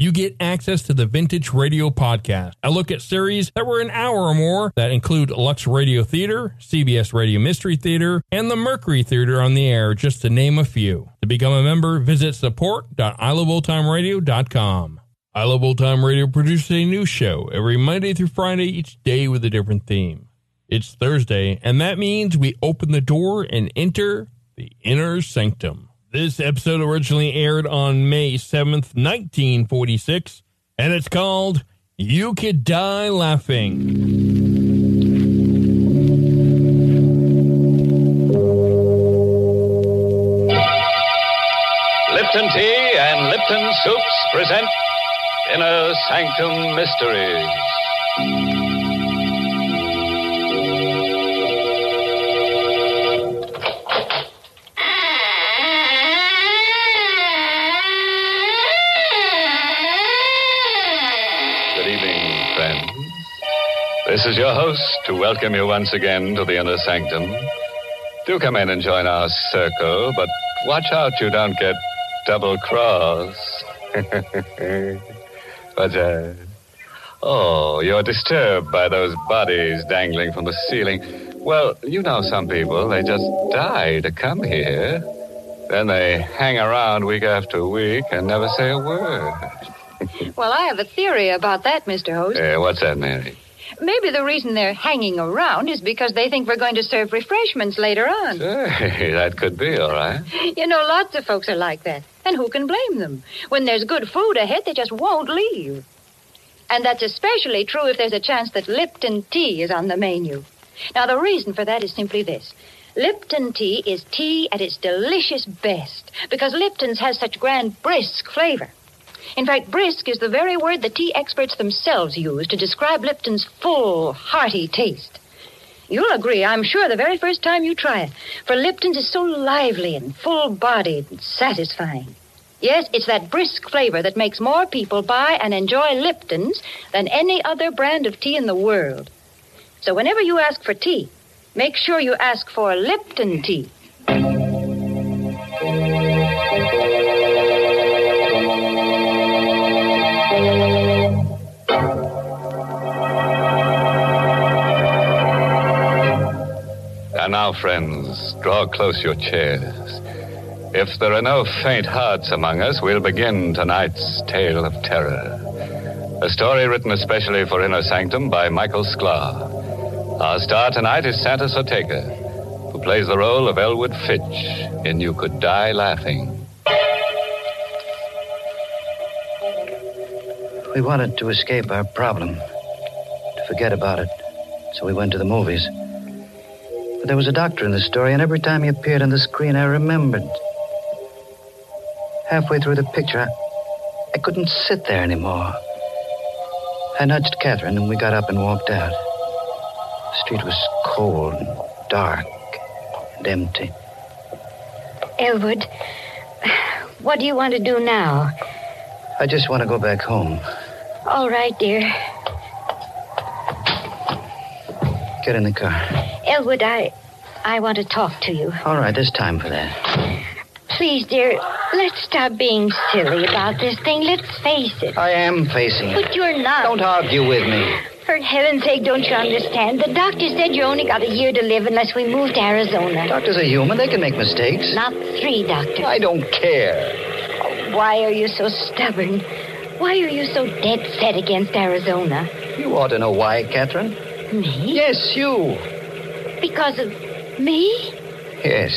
you get access to the Vintage Radio Podcast, a look at series that were an hour or more that include Lux Radio Theater, CBS Radio Mystery Theater, and the Mercury Theater on the air, just to name a few. To become a member, visit support.iloveoldtimeradio.com. I Love Old Time Radio produces a new show every Monday through Friday, each day with a different theme. It's Thursday, and that means we open the door and enter the inner sanctum. This episode originally aired on May 7th, 1946, and it's called You Could Die Laughing. Lipton Tea and Lipton Soups present Inner Sanctum Mysteries. Is your host to welcome you once again to the Inner Sanctum. Do come in and join our circle, but watch out you don't get double cross. What's that? Oh, you're disturbed by those bodies dangling from the ceiling. Well, you know some people, they just die to come here. Then they hang around week after week and never say a word. Well, I have a theory about that, Mr. Host. Eh, what's that, Mary? Maybe the reason they're hanging around is because they think we're going to serve refreshments later on. Hey, that could be all right. You know, lots of folks are like that. And who can blame them? When there's good food ahead, they just won't leave. And that's especially true if there's a chance that Lipton tea is on the menu. Now, the reason for that is simply this. Lipton tea is tea at its delicious best because Lipton's has such grand brisk flavor. In fact, brisk is the very word the tea experts themselves use to describe Lipton's full, hearty taste. You'll agree, I'm sure, the very first time you try it, for Lipton's is so lively and full-bodied and satisfying. Yes, it's that brisk flavor that makes more people buy and enjoy Lipton's than any other brand of tea in the world. So whenever you ask for tea, make sure you ask for Lipton tea. And now, friends, draw close your chairs. If there are no faint hearts among us, we'll begin tonight's tale of terror. A story written especially for Inner Sanctum by Michael Sklar. Our star tonight is Santos Ortega, who plays the role of Elwood Fitch in You Could Die Laughing. We wanted to escape our problem, to forget about it. So we went to the movies. But there was a doctor in the story, and every time he appeared on the screen, I remembered. Halfway through the picture, I, I couldn't sit there anymore. I nudged Catherine, and we got up and walked out. The street was cold and dark and empty. Elwood, what do you want to do now? I just want to go back home. All right, dear. Get in the car. Elwood, I I want to talk to you. All right, there's time for that. Please, dear, let's stop being silly about this thing. Let's face it. I am facing it. But you're not. Don't argue with me. For heaven's sake, don't you understand? The doctor said you only got a year to live unless we move to Arizona. Doctors are human. They can make mistakes. Not three, Doctor. I don't care. Why are you so stubborn? Why are you so dead set against Arizona? You ought to know why, Catherine. Me? Yes, you. Because of me? Yes.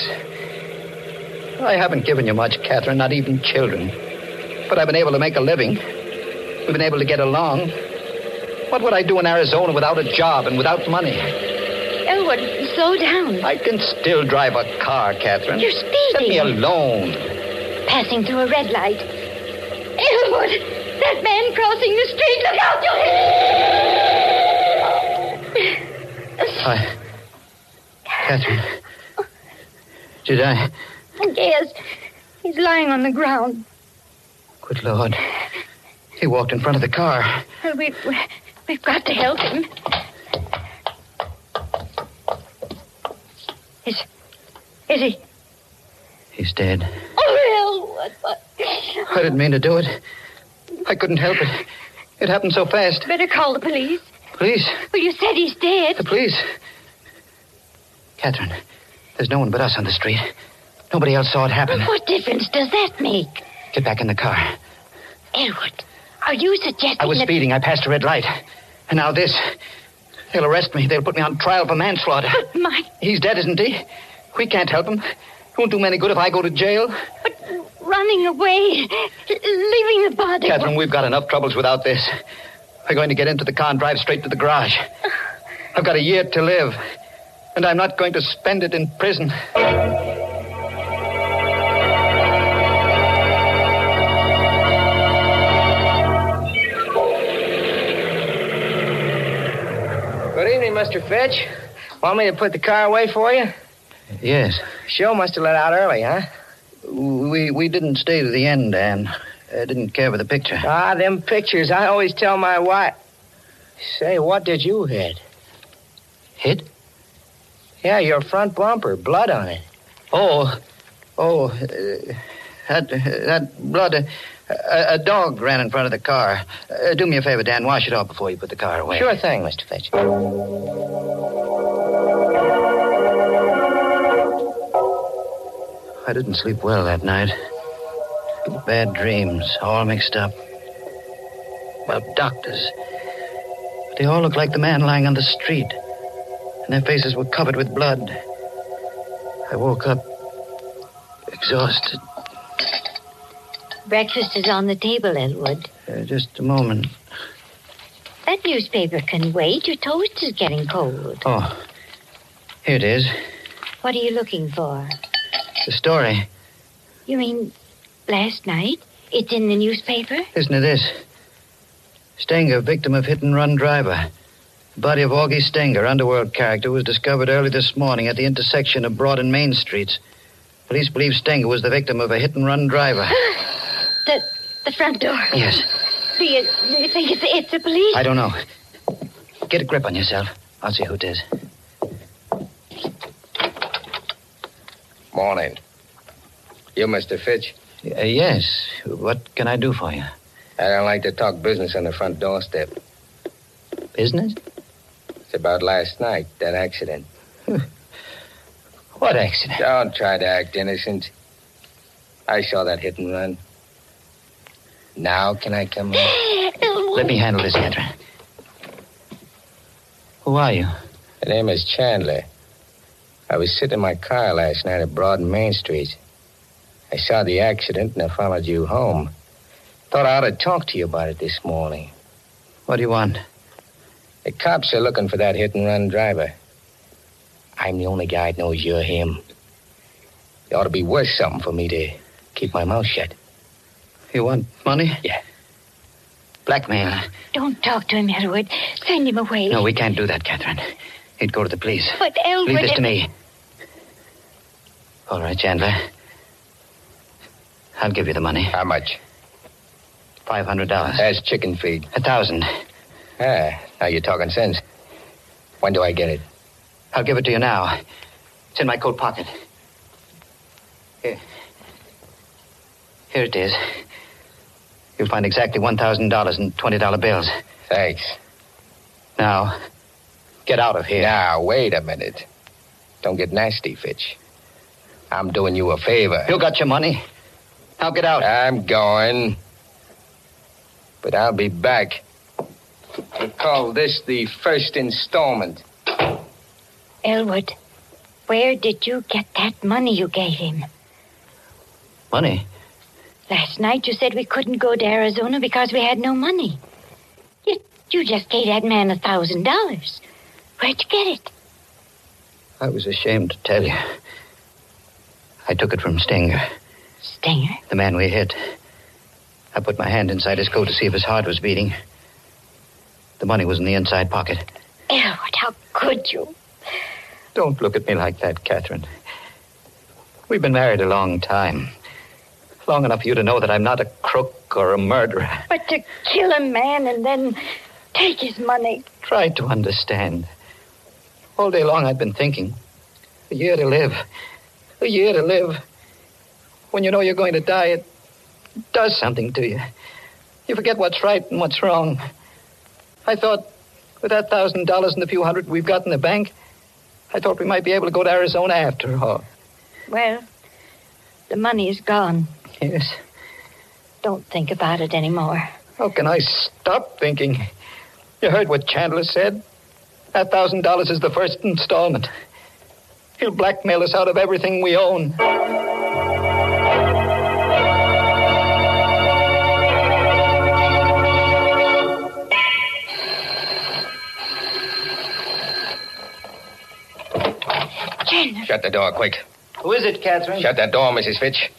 I haven't given you much, Catherine, not even children. But I've been able to make a living. We've been able to get along. What would I do in Arizona without a job and without money? Oh, Elwood, slow down. I can still drive a car, Catherine. You're speeding. Let me alone. Passing through a red light. Elwood! That man crossing the street! Look out! You... Hit! I. Catherine. Did I? Yes. He's lying on the ground. Good Lord. He walked in front of the car. Well, we, we, we've got to help him. Is, is he? He's dead. Oh. What? I didn't mean to do it. I couldn't help it. It happened so fast. Better call the police. Police. Well, you said he's dead. The police. Catherine, there's no one but us on the street. Nobody else saw it happen. What difference does that make? Get back in the car. Edward, are you suggesting I was that... speeding. I passed a red light. And now this. They'll arrest me. They'll put me on trial for manslaughter. But my... He's dead, isn't he? We can't help him. It won't do me any good if I go to jail. But running away, leaving the body... Catherine, we've got enough troubles without this. We're going to get into the car and drive straight to the garage. I've got a year to live, and I'm not going to spend it in prison. Good evening, Mr. Fitch. Want me to put the car away for you? Yes. Show must have let out early, huh? We we didn't stay to the end, Dan. I didn't care for the picture. Ah, them pictures. I always tell my wife. Say, what did you hit? Hit? Yeah, your front bumper. Blood on it. Oh, oh, uh, that that blood. Uh, a, a dog ran in front of the car. Uh, do me a favor, Dan. Wash it off before you put the car away. Sure thing, Mr. Fitch. I didn't sleep well that night. Bad dreams, all mixed up. About doctors. They all looked like the man lying on the street. And their faces were covered with blood. I woke up exhausted. Breakfast is on the table, Elwood. Uh, just a moment. That newspaper can wait. Your toast is getting cold. Oh, here it is. What are you looking for? The story. You mean last night? It's in the newspaper? Listen to this. Stenger, victim of hit and run driver. The body of Augie Stenger, underworld character, was discovered early this morning at the intersection of Broad and Main Streets. Police believe Stenger was the victim of a hit and run driver. The the front door. Yes. Do you, do you think it's, it's the police? I don't know. Get a grip on yourself. I'll see who it is. Morning. You, Mr. Fitch? Uh, yes. What can I do for you? I don't like to talk business on the front doorstep. Business? It's about last night, that accident. What accident? Don't try to act innocent. I saw that hit and run. Now can I come in? Let me handle this, Catherine. Who are you? The name is Chandler. I was sitting in my car last night at Broad and Main Street. I saw the accident and I followed you home. Thought I ought to talk to you about it this morning. What do you want? The cops are looking for that hit and run driver. I'm the only guy that knows you're him. It ought to be worth something for me to keep my mouth shut. You want money? Yeah. Blackmail. Don't talk to him, Edward. Send him away. No, we can't do that, Catherine. He'd go to the police. But Elwood... Leave this to me. All right, Chandler. I'll give you the money. How much? Five hundred dollars. That's chicken feed. A thousand. Ah, now you're talking sense. When do I get it? I'll give it to you now. It's in my coat pocket. Here. Here it is. You'll find exactly $1,000 in $20 bills. Thanks. Now, get out of here. Now, wait a minute. Don't get nasty, Fitch. I'm doing you a favor. You got your money. Now get out. I'm going. But I'll be back. We call this the first installment. Elwood, where did you get that money you gave him? Money? Last night you said we couldn't go to Arizona because we had no money. You, you just gave that man a thousand dollars. Where'd you get it? I was ashamed to tell you. I took it from Stenger, Stenger? the man we hit. I put my hand inside his coat to see if his heart was beating. The money was in the inside pocket. Elwood, how could you? Don't look at me like that, Catherine. We've been married a long time. Long enough for you to know that I'm not a crook or a murderer. But to kill a man and then take his money. Try to understand. All day long I've been thinking. A year to live. A year to live. When you know you're going to die, it does something to you. You forget what's right and what's wrong. I thought with that thousand dollars and the few hundred we've got in the bank, I thought we might be able to go to Arizona after all. Well, the money is gone. Yes. Don't think about it anymore. How can I stop thinking? You heard what Chandler said? That thousand dollars is the first installment. He'll blackmail us out of everything we own. Shut the door, quick. Who is it, Catherine? Shut that door, Mrs. Fitch.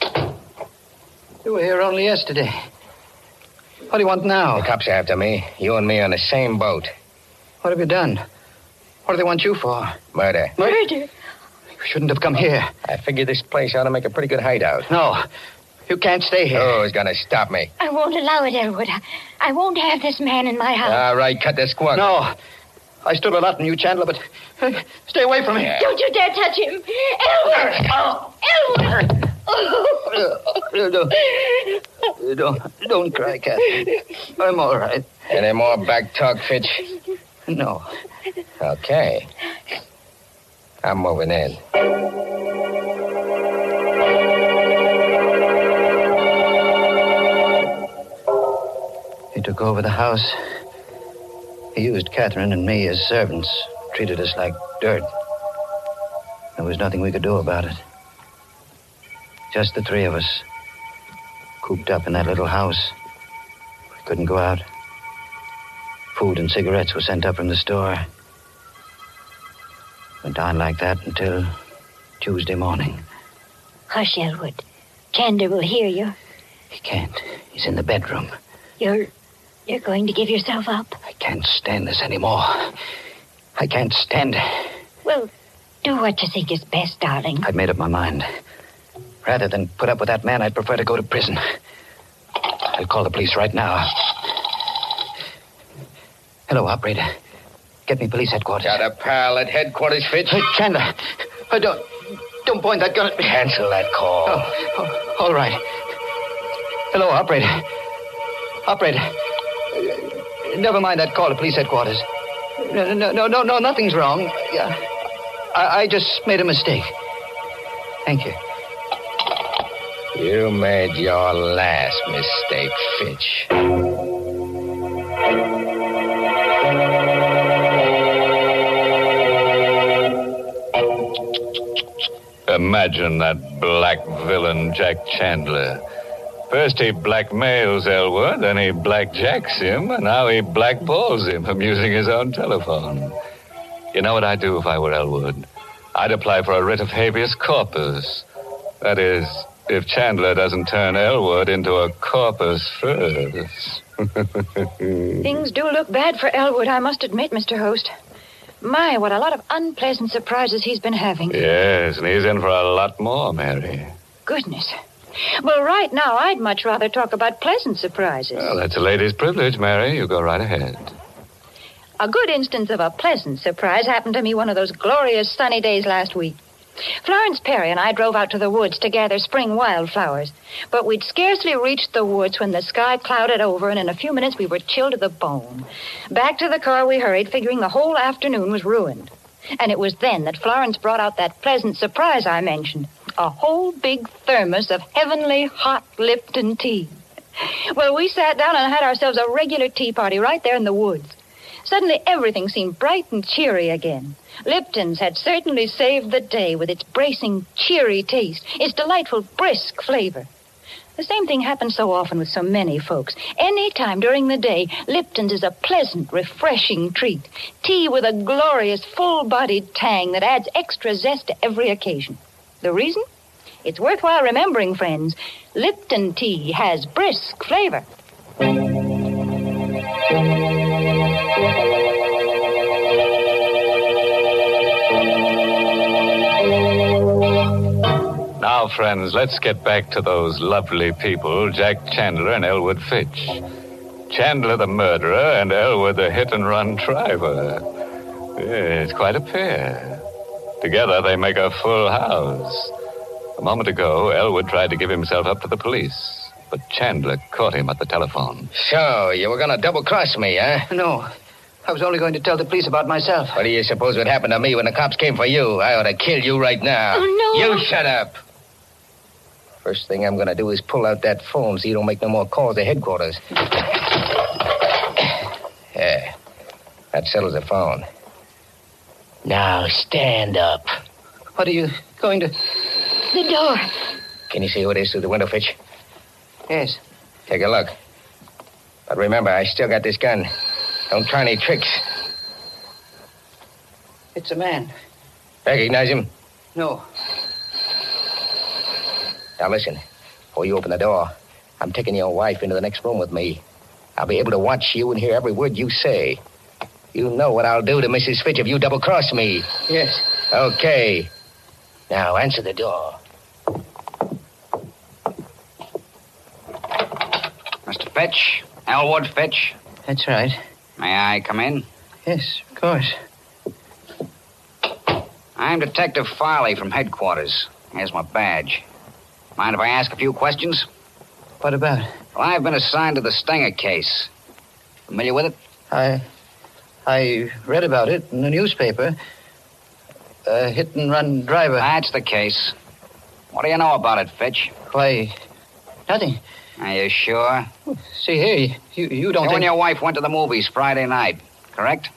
You were here only yesterday. What do you want now? The cops are after me. You and me on the same boat. What have you done? What do they want you for? Murder. murder. You shouldn't have come here. I figured this place ought to make a pretty good hideout. No. You can't stay here. Who's gonna stop me? I won't allow it, Elwood. I, I won't have this man in my house. All right, cut the squawk. No. I stood a lot in you, Chandler, but uh, stay away from me. Don't you dare touch him. Elwood! Elwood! Uh, don't, don't, don't cry, Catherine. I'm all right. Any more back talk, Fitch? No. Okay. I'm moving in. He took over the house. He used Catherine and me as servants, treated us like dirt. There was nothing we could do about it. Just the three of us, cooped up in that little house. We couldn't go out. Food and cigarettes were sent up from the store. Went on like that until Tuesday morning. Hush, Elwood. Chandler will hear you. He can't. He's in the bedroom. You're you're going to give yourself up. I can't stand this anymore. I can't stand it. Well, do what you think is best, darling. I've made up my mind. Rather than put up with that man, I'd prefer to go to prison. I'll call the police right now. Hello, operator. Get me police headquarters. Got a pal at headquarters, Fitch? Hey, Chandler. Uh, don't, don't point that gun at me. Cancel that call. Oh, oh, all right. Hello, operator. Operator. Never mind that call to police headquarters. No, no, no, no, no nothing's wrong. Yeah. I, I just made a mistake. Thank you. You made your last mistake, Fitch. Imagine that black villain, Jack Chandler. First he blackmails Elwood, then he blackjacks him, and now he blackballs him from using his own telephone. You know what I'd do if I were Elwood? I'd apply for a writ of habeas corpus. That is, if Chandler doesn't turn Elwood into a corpus first. Things do look bad for Elwood, I must admit, Mr. Host. My, what a lot of unpleasant surprises he's been having. yes, and he's in for a lot more, Mary. Goodness. Well, right now, I'd much rather talk about pleasant surprises. Well, that's a lady's privilege, Mary. You go right ahead. A good instance of a pleasant surprise happened to me one of those glorious sunny days last week. Florence Perry and I drove out to the woods to gather spring wildflowers. But we'd scarcely reached the woods when the sky clouded over, and in a few minutes we were chilled to the bone. Back to the car we hurried, figuring the whole afternoon was ruined. And it was then that Florence brought out that pleasant surprise I mentioned a whole big thermos of heavenly hot Lipton tea. Well, we sat down and had ourselves a regular tea party right there in the woods. Suddenly, everything seemed bright and cheery again. Lipton's had certainly saved the day with its bracing, cheery taste, its delightful, brisk flavor. The same thing happens so often with so many folks. Any time during the day, Lipton's is a pleasant, refreshing treat. Tea with a glorious, full bodied tang that adds extra zest to every occasion. The reason? It's worthwhile remembering, friends. Lipton tea has brisk flavor. Now, friends, let's get back to those lovely people, Jack Chandler and Elwood Fitch. Chandler the murderer and Elwood the hit and run driver. It's quite a pair. Together they make a full house. A moment ago, Elwood tried to give himself up to the police, but Chandler caught him at the telephone. So, you were going to double cross me, eh? No. I was only going to tell the police about myself. What do you suppose would happen to me when the cops came for you? I ought to kill you right now. Oh, no. You shut up. First thing I'm going to do is pull out that phone so you don't make no more calls to headquarters. Yeah. That settles the phone. Now stand up. What are you going to. The door. Can you see who it is through the window, Fitch? Yes. Take a look. But remember, I still got this gun. Don't try any tricks. It's a man. Recognize him? No. Now listen. Before you open the door, I'm taking your wife into the next room with me. I'll be able to watch you and hear every word you say. You know what I'll do to Mrs. Fitch if you double cross me. Yes. Okay. Now answer the door. Mr. Fitch, Elwood Fitch. That's right. May I come in? Yes, of course. I'm Detective Farley from headquarters. Here's my badge. Mind if I ask a few questions? What about? Well, I've been assigned to the Stenger case. Familiar with it? I. I read about it in the newspaper. A hit and run driver. That's the case. What do you know about it, Fitch? Why, nothing. Are you sure? See here, you, you don't you think. and your wife went to the movies Friday night, correct?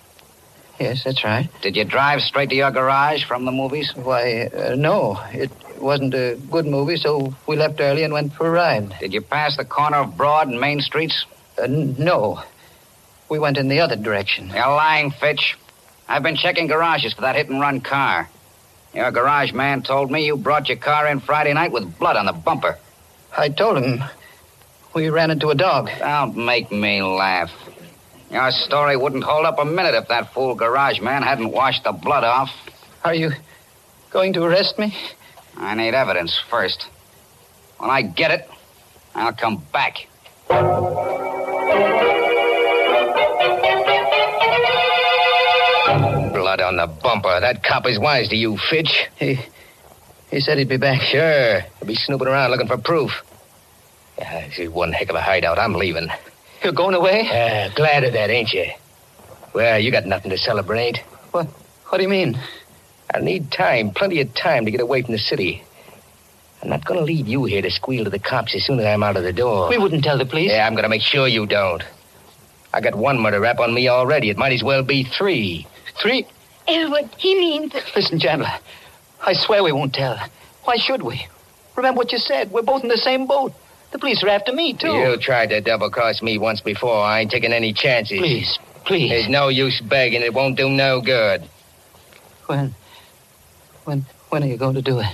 Yes, that's right. Did you drive straight to your garage from the movies? Why, uh, no. It wasn't a good movie, so we left early and went for a ride. Did you pass the corner of Broad and Main Streets? Uh, n- no. We went in the other direction. You're lying, Fitch. I've been checking garages for that hit and run car. Your garage man told me you brought your car in Friday night with blood on the bumper. I told him we ran into a dog. Don't make me laugh. Your story wouldn't hold up a minute if that fool garage man hadn't washed the blood off. Are you going to arrest me? I need evidence first. When I get it, I'll come back. Blood on the bumper. That cop is wise to you, Fitch. He, he said he'd be back. Sure. He'll be snooping around looking for proof. Yeah, this is one heck of a hideout. I'm leaving. You're going away? Yeah, glad of that, ain't you? Well, you got nothing to celebrate. What? What do you mean? I need time, plenty of time to get away from the city. I'm not going to leave you here to squeal to the cops as soon as I'm out of the door. We wouldn't tell the police. Yeah, I'm going to make sure you don't. I got one murder rap on me already. It might as well be three. Three. Eh, Elwood, he means. Listen, Chandler. I swear we won't tell. Why should we? Remember what you said. We're both in the same boat. The police are after me, too. You tried to double cross me once before. I ain't taking any chances. Please, please. There's no use begging. It won't do no good. When? When? When are you going to do it?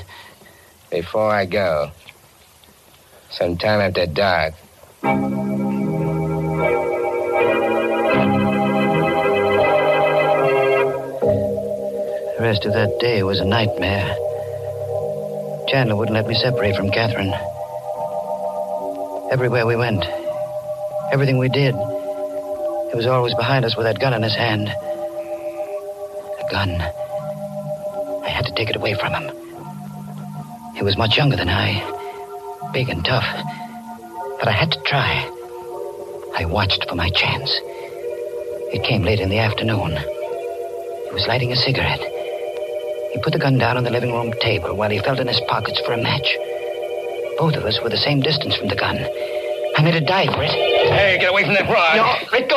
Before I go. Sometime after dark. The rest of that day was a nightmare. Chandler wouldn't let me separate from Catherine. Everywhere we went, everything we did, he was always behind us with that gun in his hand. The gun. I had to take it away from him. He was much younger than I, big and tough. But I had to try. I watched for my chance. It came late in the afternoon. He was lighting a cigarette. He put the gun down on the living room table while he felt in his pockets for a match. Both of us were the same distance from the gun. I made a dive for it. Hey, get away from that rod. No, let go.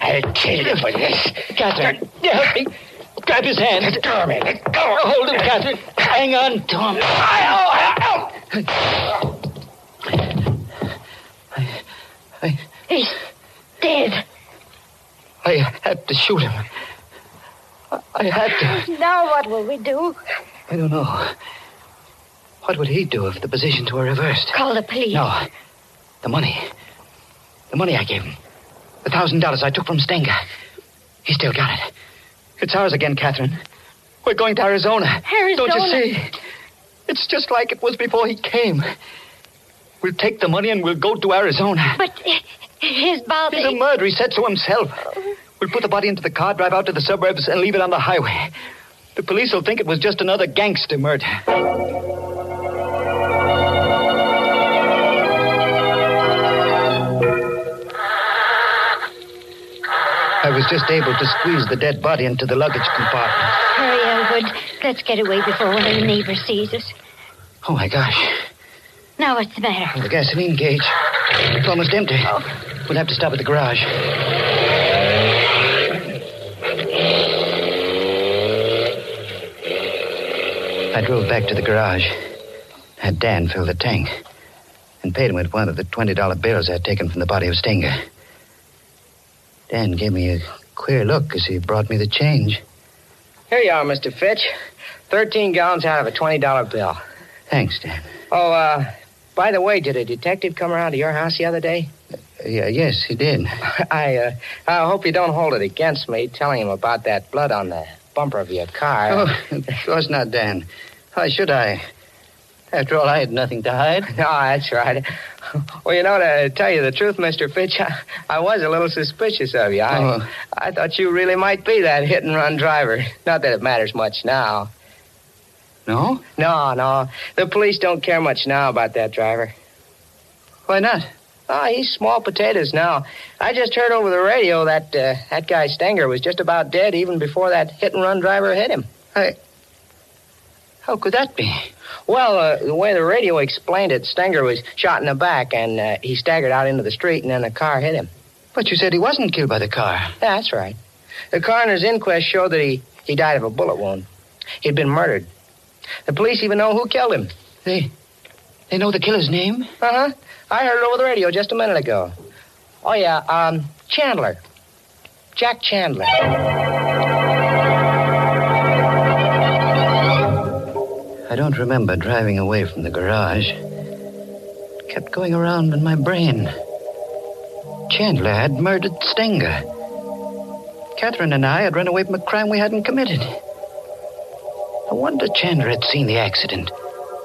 I'll kill you for this. Catherine, help me. Grab his hand. Let go of me. Let go. Hold him, Catherine. Hang on to him. Oh, I, I, He's dead. I had to shoot him. I, had to. Now what will we do? I don't know. What would he do if the positions were reversed? Call the police. No. The money. The money I gave him. The thousand dollars I took from Stenger. He still got it. It's ours again, Catherine. We're going to Arizona. Arizona? Don't you see? It's just like it was before he came. We'll take the money and we'll go to Arizona. But his body. He's a murderer, he said so himself. We'll put the body into the car, drive out to the suburbs, and leave it on the highway. The police will think it was just another gangster murder. I was just able to squeeze the dead body into the luggage compartment. Hurry, Elwood. Let's get away before one of the neighbors sees us. Oh, my gosh. Now, what's the matter? The gasoline gauge. It's almost empty. Oh. We'll have to stop at the garage. I drove back to the garage, had Dan fill the tank, and paid him with one of the $20 bills I'd taken from the body of Stenger. Dan gave me a queer look as he brought me the change. Here you are, Mr. Fitch. Thirteen gallons out of a $20 bill. Thanks, Dan. Oh, uh, by the way, did a detective come around to your house the other day? Yeah, yes, he did. I, uh, I hope you don't hold it against me telling him about that blood on the bumper of your car. Oh, of course not, Dan. Why should I? After all, I had nothing to hide. No, that's right. Well, you know, to tell you the truth, Mr. Fitch, I, I was a little suspicious of you. I, Oh. I thought you really might be that hit and run driver. Not that it matters much now. No? No, no. The police don't care much now about that driver. Why not? Oh, he's small potatoes now. I just heard over the radio that uh, that guy Stenger was just about dead even before that hit and run driver hit him. I. How could that be? Well, uh, the way the radio explained it, Stenger was shot in the back and uh, he staggered out into the street and then a car hit him. But you said he wasn't killed by the car. That's right. The coroner's inquest showed that he, he died of a bullet wound. He'd been murdered. The police even know who killed him. They. They know the killer's name? Uh huh. I heard it over the radio just a minute ago. Oh, yeah, um, Chandler. Jack Chandler. Don't remember driving away from the garage. It kept going around in my brain. Chandler had murdered Stenger. Catherine and I had run away from a crime we hadn't committed. No wonder Chandler had seen the accident.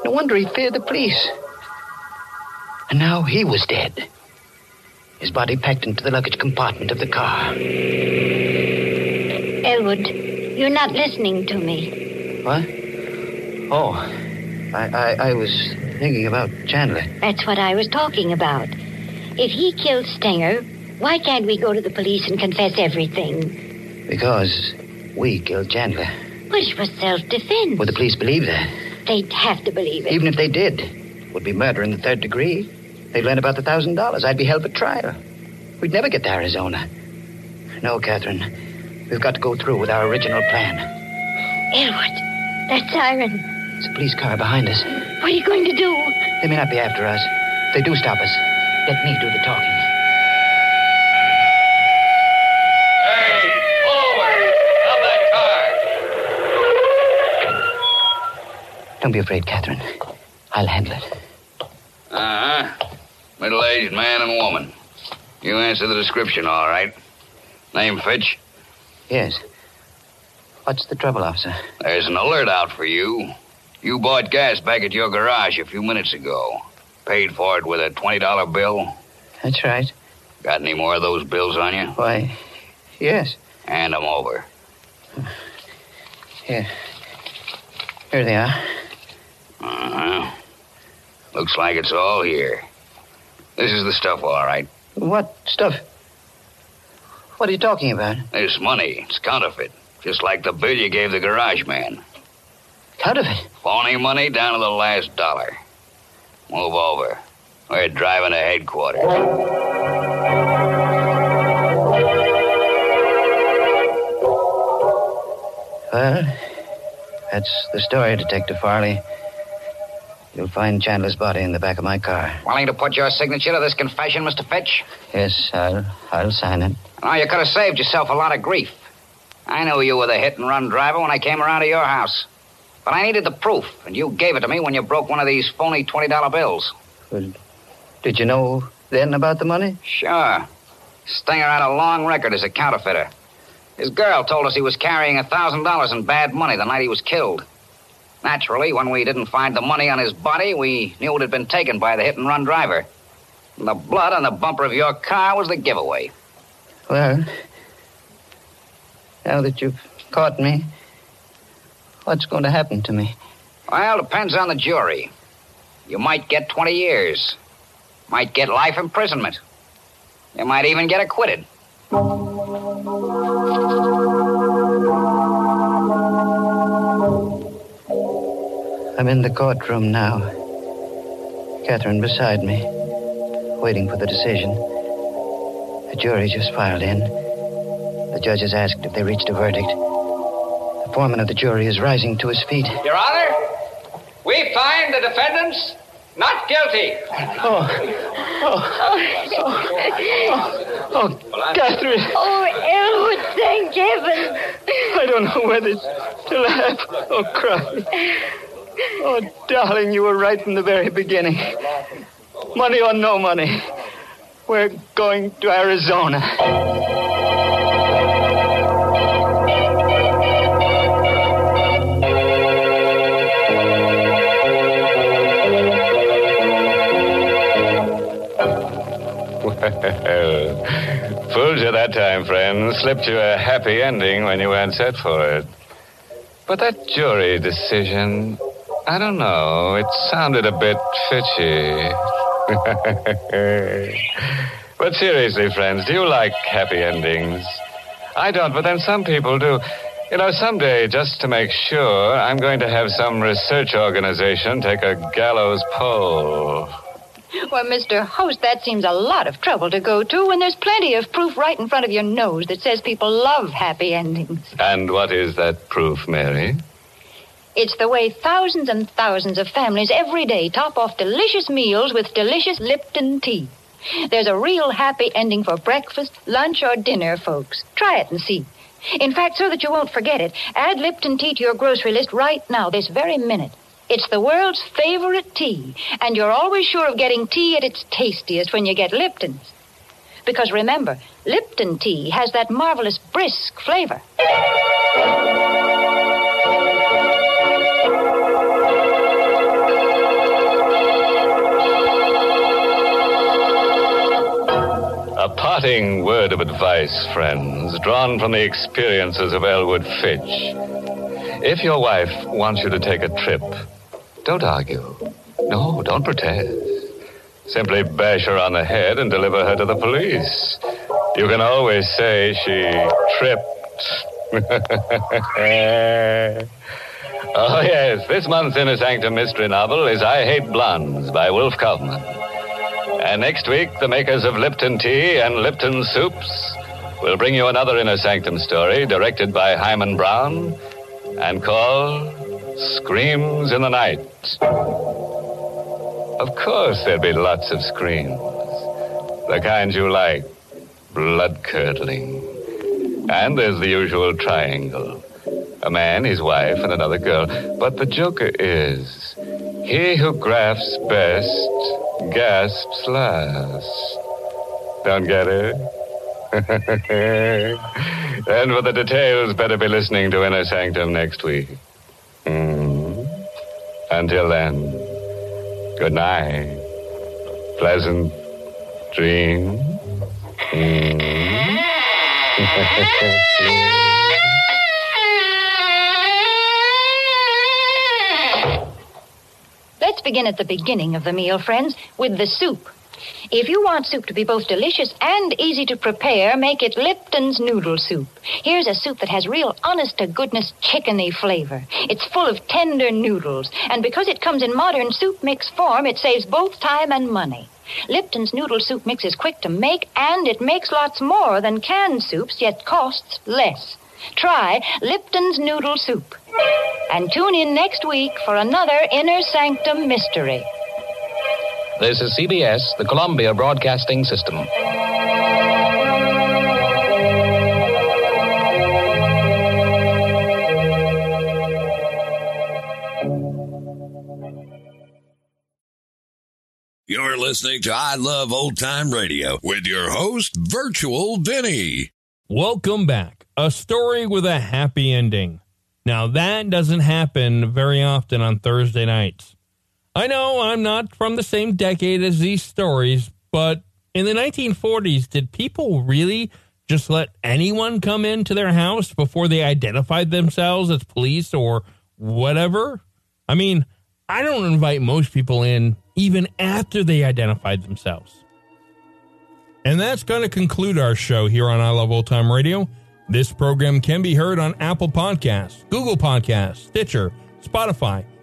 No wonder he feared the police. And now he was dead. His body packed into the luggage compartment of the car. Elwood, you're not listening to me. What? Oh, I, I, I was thinking about Chandler. That's what I was talking about. If he killed Stenger, why can't we go to the police and confess everything? Because we killed Chandler. But it was self-defense. Would the police believe that? They'd have to believe it. Even if they did, it would be murder in the third degree. They'd learn about the thousand dollars. I'd be held for trial. We'd never get to Arizona. No, Catherine. We've got to go through with our original plan. Elwood, that siren. It's a police car behind us. What are you going to do? They may not be after us. If they do stop us, let me do the talking. Hey, forward! Stop that car! Don't be afraid, Catherine. I'll handle it. Uh huh. Middle aged man and woman. You answer the description, all right. Name Fitch? Yes. What's the trouble, officer? There's an alert out for you. You bought gas back at your garage a few minutes ago. Paid for it with a $20 bill. That's right. Got any more of those bills on you? Why, yes. Hand 'em over. Here. Here they are. Uh-huh. Looks like it's all here. This is the stuff, all right. What stuff? What are you talking about? This money, it's counterfeit. Just like the bill you gave the garage man. Counterfeit? Phony money down to the last dollar. Move over. We're driving to headquarters. Well, that's the story, Detective Farley. You'll find Chandler's body in the back of my car. Willing to put your signature to this confession, Mr. Fitch? Yes, I'll, I'll sign it. Oh, you could have saved yourself a lot of grief. I knew you were the hit and run driver when I came around to your house. But I needed the proof, and you gave it to me when you broke one of these phony $20 bills. Did you know then about the money? Sure. Stenger had a long record as a counterfeiter. His girl told us he was carrying a $1,000 in bad money the night he was killed. Naturally, when we didn't find the money on his body, we knew it had been taken by the hit and run driver. And the blood on the bumper of your car was the giveaway. Well, now that you've caught me, what's going to happen to me? Well, depends on the jury. You might get 20 years. Might get life imprisonment. You might even get acquitted. I'm in the courtroom now. Catherine beside me, waiting for the decision. The jury just filed in. The judge has asked if they reached a verdict. The foreman of the jury is rising to his feet. Your Honor, we find the defendants not guilty. Oh, oh, oh, oh, oh Catherine. Oh, Elwood, thank heaven. I don't know whether to laugh or cry. Oh, darling, you were right from the very beginning. Money or no money, we're going to Arizona. Fooled you that time, friend. Slipped you a happy ending when you weren't set for it. But that jury decision, I don't know. It sounded a bit fishy. but seriously, friends, do you like happy endings? I don't, but then some people do. You know, someday, just to make sure, I'm going to have some research organization take a gallows poll. Well, Mr. Host, that seems a lot of trouble to go to when there's plenty of proof right in front of your nose that says people love happy endings. And what is that proof, Mary? It's the way thousands and thousands of families every day top off delicious meals with delicious Lipton tea. There's a real happy ending for breakfast, lunch, or dinner, folks. Try it and see. In fact, so that you won't forget it, add Lipton tea to your grocery list right now, this very minute. It's the world's favorite tea, and you're always sure of getting tea at its tastiest when you get Lipton's. Because remember, Lipton tea has that marvelous brisk flavor. A parting word of advice, friends, drawn from the experiences of Elwood Fitch. If your wife wants you to take a trip, don't argue. No, don't protest. Simply bash her on the head and deliver her to the police. You can always say she tripped. oh, yes, this month's Inner Sanctum mystery novel is I Hate Blondes by Wolfe Kaufman. And next week, the makers of Lipton Tea and Lipton Soups will bring you another Inner Sanctum story directed by Himan Brown and called Screams in the Night. Of course, there'd be lots of screams. The kind you like blood curdling. And there's the usual triangle a man, his wife, and another girl. But the joker is he who grasps best gasps last. Don't get it? and for the details, better be listening to Inner Sanctum next week. Hmm. Until then, good night. Pleasant dreams. Hmm. begin at the beginning of the meal, friends, with the soup. If you want soup to be both delicious and easy to prepare, make it Lipton's Noodle Soup. Here's a soup that has real honest to goodness chickeny flavor. It's full of tender noodles, and because it comes in modern soup mix form, it saves both time and money. Lipton's Noodle Soup mix is quick to make, and it makes lots more than canned soups, yet costs less. Try Lipton's Noodle Soup. And tune in next week for another Inner Sanctum Mystery. This is CBS, the Columbia Broadcasting System. You're listening to I Love Old Time Radio with your host, Virtual Vinny. Welcome back. A story with a happy ending. Now, that doesn't happen very often on Thursday nights. I know I'm not from the same decade as these stories, but in the 1940s, did people really just let anyone come into their house before they identified themselves as police or whatever? I mean, I don't invite most people in even after they identified themselves. And that's going to conclude our show here on I Love Old Time Radio. This program can be heard on Apple Podcasts, Google Podcasts, Stitcher, Spotify,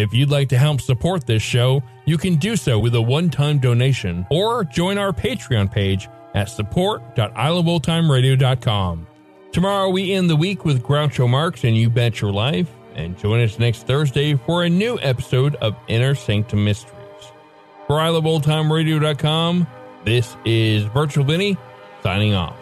If you'd like to help support this show, you can do so with a one-time donation or join our Patreon page at support.iloveoldtimeradio.com. Tomorrow we end the week with Groucho Marx and You Bet Your Life, and join us next Thursday for a new episode of Inner Sanctum Mysteries. For iloveoldtimeradio.com, this is Virtual Vinny signing off.